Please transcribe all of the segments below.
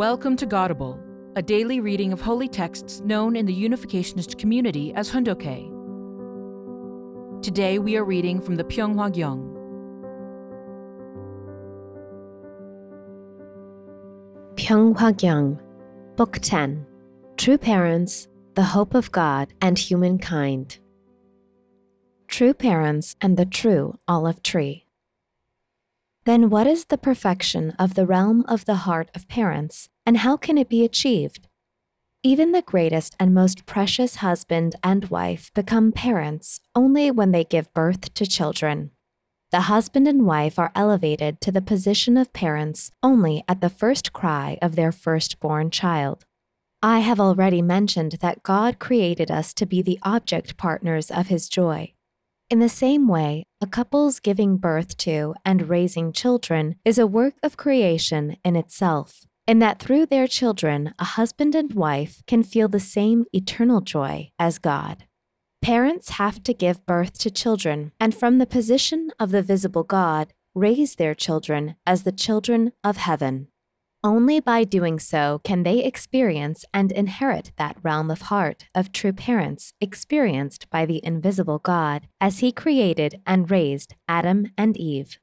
Welcome to Godable, a daily reading of holy texts known in the Unificationist community as Hoon Dok Hae. Today we are reading from the Pyeonghwa Gyeong. Pyeonghwa Gyeong, Book 10 True Parents, the Hope of God and Humankind. True Parents and the True Olive Tree. Then what is the perfection of the realm of the heart of parents, and how can it be achieved? Even the greatest and most precious husband and wife become parents only when they give birth to children. The husband and wife are elevated to the position of parents only at the first cry of their firstborn child. I have already mentioned that God created us to be the object partners of his joy. In the same way, a couple's giving birth to and raising children is a work of creation in itself, in that through their children, a husband and wife can feel the same eternal joy as God. Parents have to give birth to children, and from the position of the visible God, raise their children as the children of heaven. Only by doing so can they experience and inherit that realm of heart of true parents experienced by the invisible God as He created and raised Adam and Eve.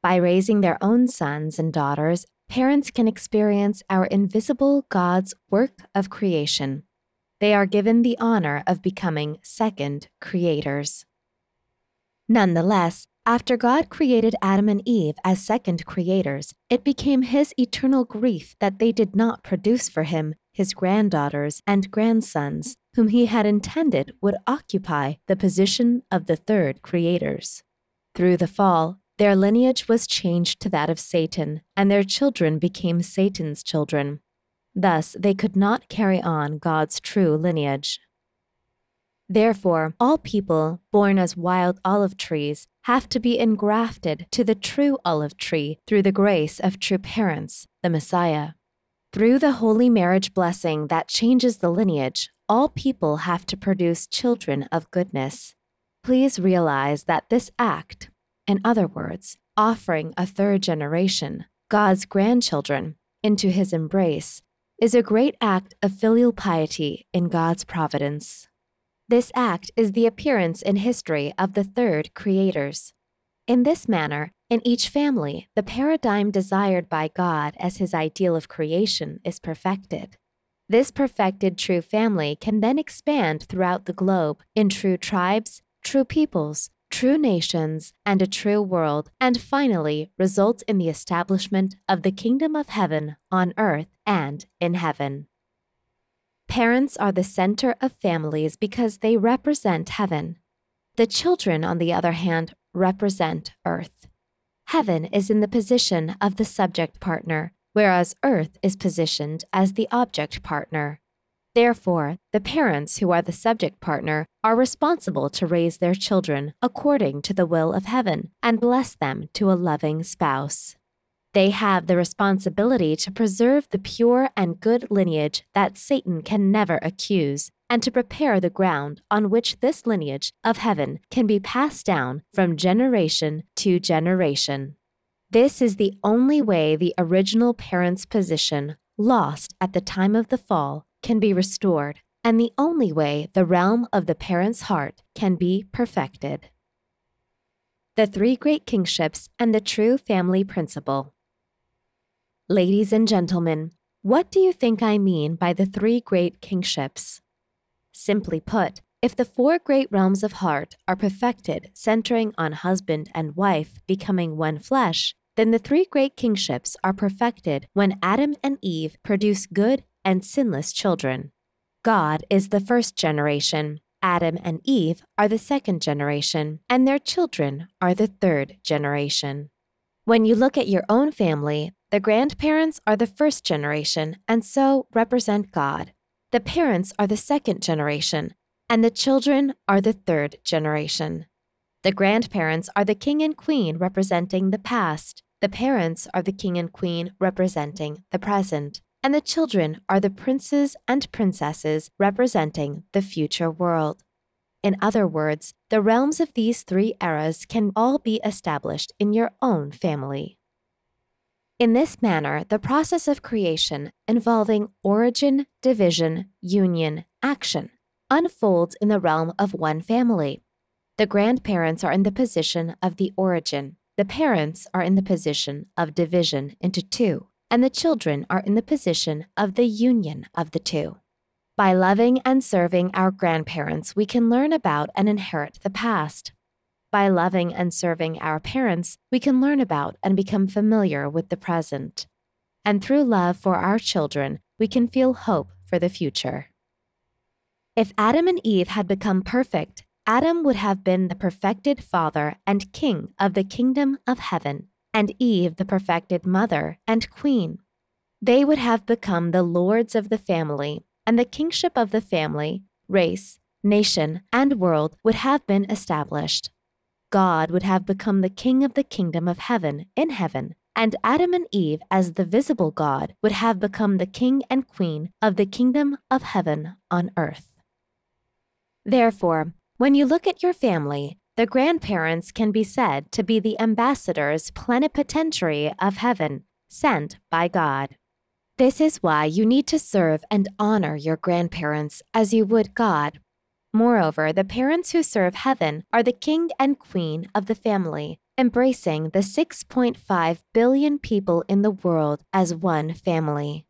By raising their own sons and daughters, parents can experience our invisible God's work of creation. They are given the honor of becoming second creators. Nonetheless, after God created Adam and Eve as second creators, it became his eternal grief that they did not produce for him his granddaughters and grandsons, whom he had intended would occupy the position of the third creators. Through the fall, their lineage was changed to that of Satan, and their children became Satan's children. Thus, they could not carry on God's true lineage. Therefore, all people born as wild olive trees have to be engrafted to the true olive tree through the grace of true parents, the Messiah. Through the holy marriage blessing that changes the lineage, all people have to produce children of goodness. Please realize that this act, in other words, offering a third generation, God's grandchildren, into his embrace, is a great act of filial piety in God's providence. This act is the appearance in history of the third creators. In this manner, in each family, the paradigm desired by God as his ideal of creation is perfected. This perfected true family can then expand throughout the globe in true tribes, true peoples, true nations, and a true world, and finally result in the establishment of the kingdom of heaven on earth and in heaven. Parents are the center of families because they represent heaven. The children, on the other hand, represent earth. Heaven is in the position of the subject partner, whereas earth is positioned as the object partner. Therefore, the parents who are the subject partner are responsible to raise their children according to the will of heaven and bless them to a loving spouse. They have the responsibility to preserve the pure and good lineage that Satan can never accuse, and to prepare the ground on which this lineage of heaven can be passed down from generation to generation. This is the only way the original parent's position, lost at the time of the fall, can be restored, and the only way the realm of the parent's heart can be perfected. The Three Great Kingships and the True Family Principle. Ladies and gentlemen, what do you think I mean by the three great kingships? Simply put, if the four great realms of heart are perfected, centering on husband and wife becoming one flesh, then the three great kingships are perfected when Adam and Eve produce good and sinless children. God is the first generation, Adam and Eve are the second generation, and their children are the third generation. When you look at your own family, the grandparents are the first generation and so represent God. The parents are the second generation, and the children are the third generation. The grandparents are the king and queen representing the past. The parents are the king and queen representing the present. And the children are the princes and princesses representing the future world. In other words, the realms of these three eras can all be established in your own family. In this manner, the process of creation involving origin, division, union, action unfolds in the realm of one family. The grandparents are in the position of the origin, the parents are in the position of division into two, and the children are in the position of the union of the two. By loving and serving our grandparents, we can learn about and inherit the past. By loving and serving our parents, we can learn about and become familiar with the present. And through love for our children, we can feel hope for the future. If Adam and Eve had become perfect, Adam would have been the perfected father and king of the kingdom of heaven, and Eve the perfected mother and queen. They would have become the lords of the family, and the kingship of the family, race, nation, and world would have been established. God would have become the king of the kingdom of heaven in heaven, and Adam and Eve, as the visible God, would have become the king and queen of the kingdom of heaven on earth. Therefore, when you look at your family, the grandparents can be said to be the ambassadors plenipotentiary of heaven, sent by God. This is why you need to serve and honor your grandparents as you would God Moreover, the parents who serve heaven are the king and queen of the family, embracing the 6.5 billion people in the world as one family.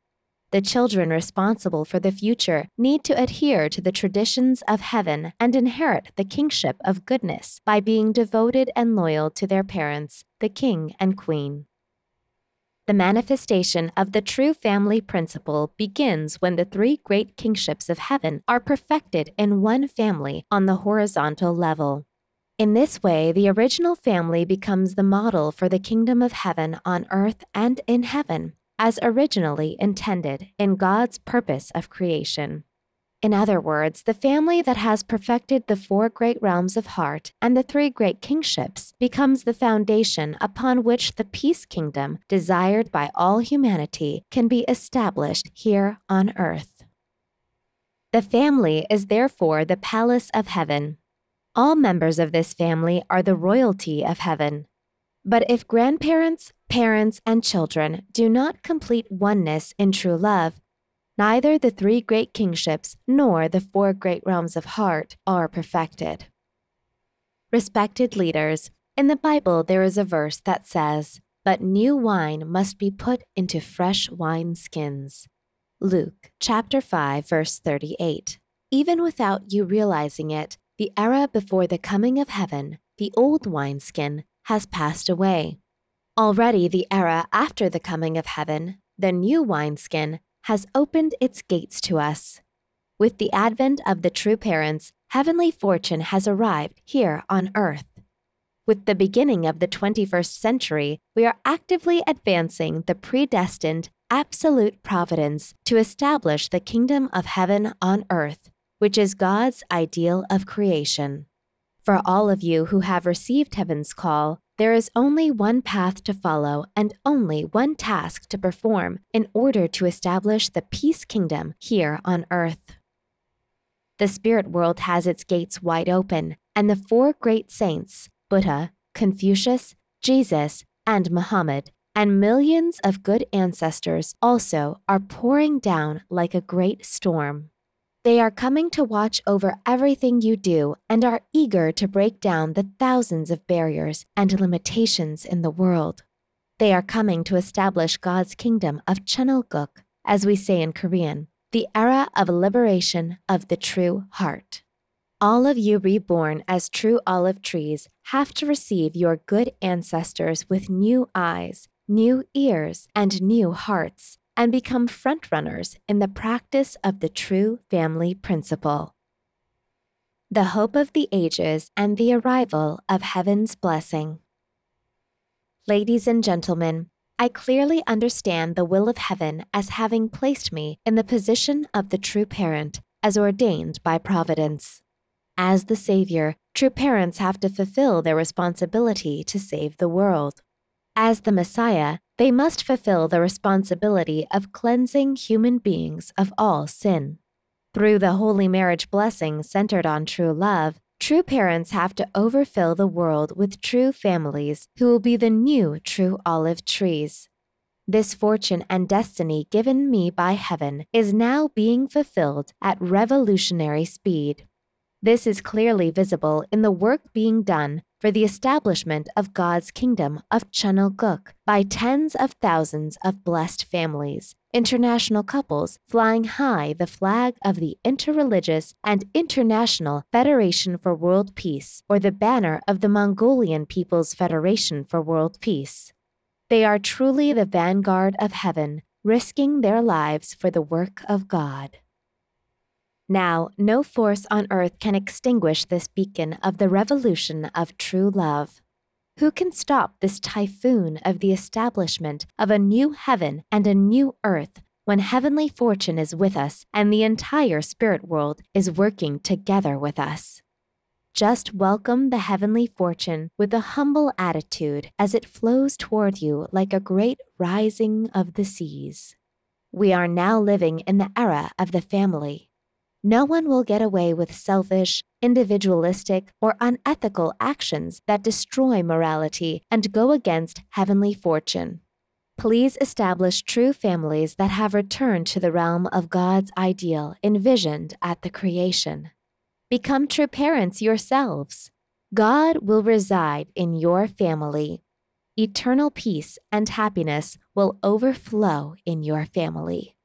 The children responsible for the future need to adhere to the traditions of heaven and inherit the kingship of goodness by being devoted and loyal to their parents, the king and queen. The manifestation of the true family principle begins when the three great kingships of heaven are perfected in one family on the horizontal level. In this way, the original family becomes the model for the kingdom of heaven on earth and in heaven, as originally intended in God's purpose of creation. In other words, the family that has perfected the four great realms of heart and the three great kingships becomes the foundation upon which the peace kingdom desired by all humanity can be established here on earth. The family is therefore the palace of heaven. All members of this family are the royalty of heaven. But if grandparents, parents, and children do not complete oneness in true love, neither the three great kingships nor the four great realms of heart are perfected. Respected leaders, in the Bible there is a verse that says, But new wine must be put into fresh wine skins. Luke chapter 5 verse 38. Even without you realizing it, the era before the coming of heaven, the old wineskin, has passed away. Already the era after the coming of heaven, the new wineskin, has opened its gates to us. With the advent of the true parents, heavenly fortune has arrived here on earth. With the beginning of the 21st century, we are actively advancing the predestined absolute providence to establish the kingdom of heaven on earth, which is God's ideal of creation. For all of you who have received heaven's call, there is only one path to follow and only one task to perform in order to establish the peace kingdom here on earth. The spirit world has its gates wide open, and the four great saints, Buddha, Confucius, Jesus, and Muhammad, and millions of good ancestors also are pouring down like a great storm. They are coming to watch over everything you do and are eager to break down the thousands of barriers and limitations in the world. They are coming to establish God's kingdom of Cheon Il Guk, as we say in Korean, the era of liberation of the true heart. All of you reborn as true olive trees have to receive your good ancestors with new eyes, new ears, and new hearts and become frontrunners in the practice of the true family principle. The hope of the ages and the arrival of heaven's blessing. Ladies and gentlemen, I clearly understand the will of heaven as having placed me in the position of the true parent as ordained by providence. As the Savior, true parents have to fulfill their responsibility to save the world. As the Messiah, they must fulfill the responsibility of cleansing human beings of all sin. Through the holy marriage blessing centered on true love, true parents have to overfill the world with true families who will be the new true olive trees. This fortune and destiny given me by heaven is now being fulfilled at revolutionary speed. This is clearly visible in the work being done for the establishment of God's kingdom of Chunilguk by tens of thousands of blessed families, international couples flying high the flag of the Interreligious and International Federation for World Peace or the banner of the Mongolian People's Federation for World Peace. They are truly the vanguard of heaven, risking their lives for the work of God. Now, no force on earth can extinguish this beacon of the revolution of true love. Who can stop this typhoon of the establishment of a new heaven and a new earth when heavenly fortune is with us and the entire spirit world is working together with us? Just welcome the heavenly fortune with a humble attitude as it flows toward you like a great rising of the seas. We are now living in the era of the family no one will get away with selfish, individualistic, or unethical actions that destroy morality and go against heavenly fortune. Please establish true families that have returned to the realm of God's ideal envisioned at the creation. Become true parents yourselves. God will reside in your family. Eternal peace and happiness will overflow in your family.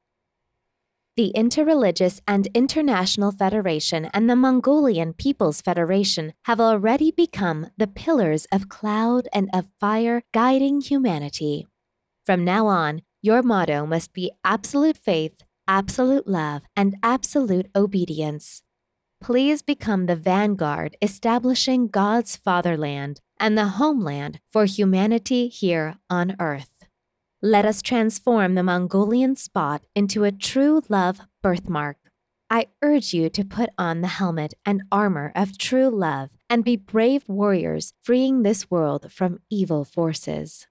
The Interreligious and International Federation and the Mongolian People's Federation have already become the pillars of cloud and of fire guiding humanity. From now on, your motto must be absolute faith, absolute love, and absolute obedience. Please become the vanguard establishing God's fatherland and the homeland for humanity here on earth. Let us transform the Mongolian spot into a true love birthmark. I urge you to put on the helmet and armor of true love and be brave warriors freeing this world from evil forces.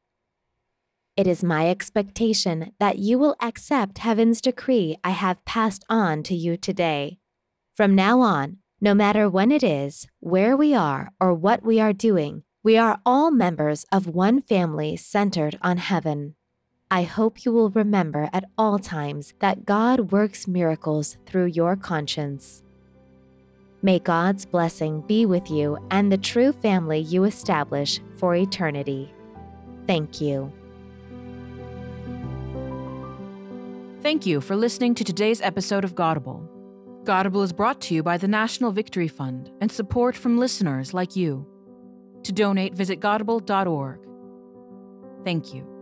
It is my expectation that you will accept heaven's decree I have passed on to you today. From now on, no matter when it is, where we are, or what we are doing, we are all members of one family centered on heaven. I hope you will remember at all times that God works miracles through your conscience. May God's blessing be with you and the true family you establish for eternity. Thank you. Thank you for listening to today's episode of Godable. Godable is brought to you by the National Victory Fund and support from listeners like you. To donate, visit godable.org. Thank you.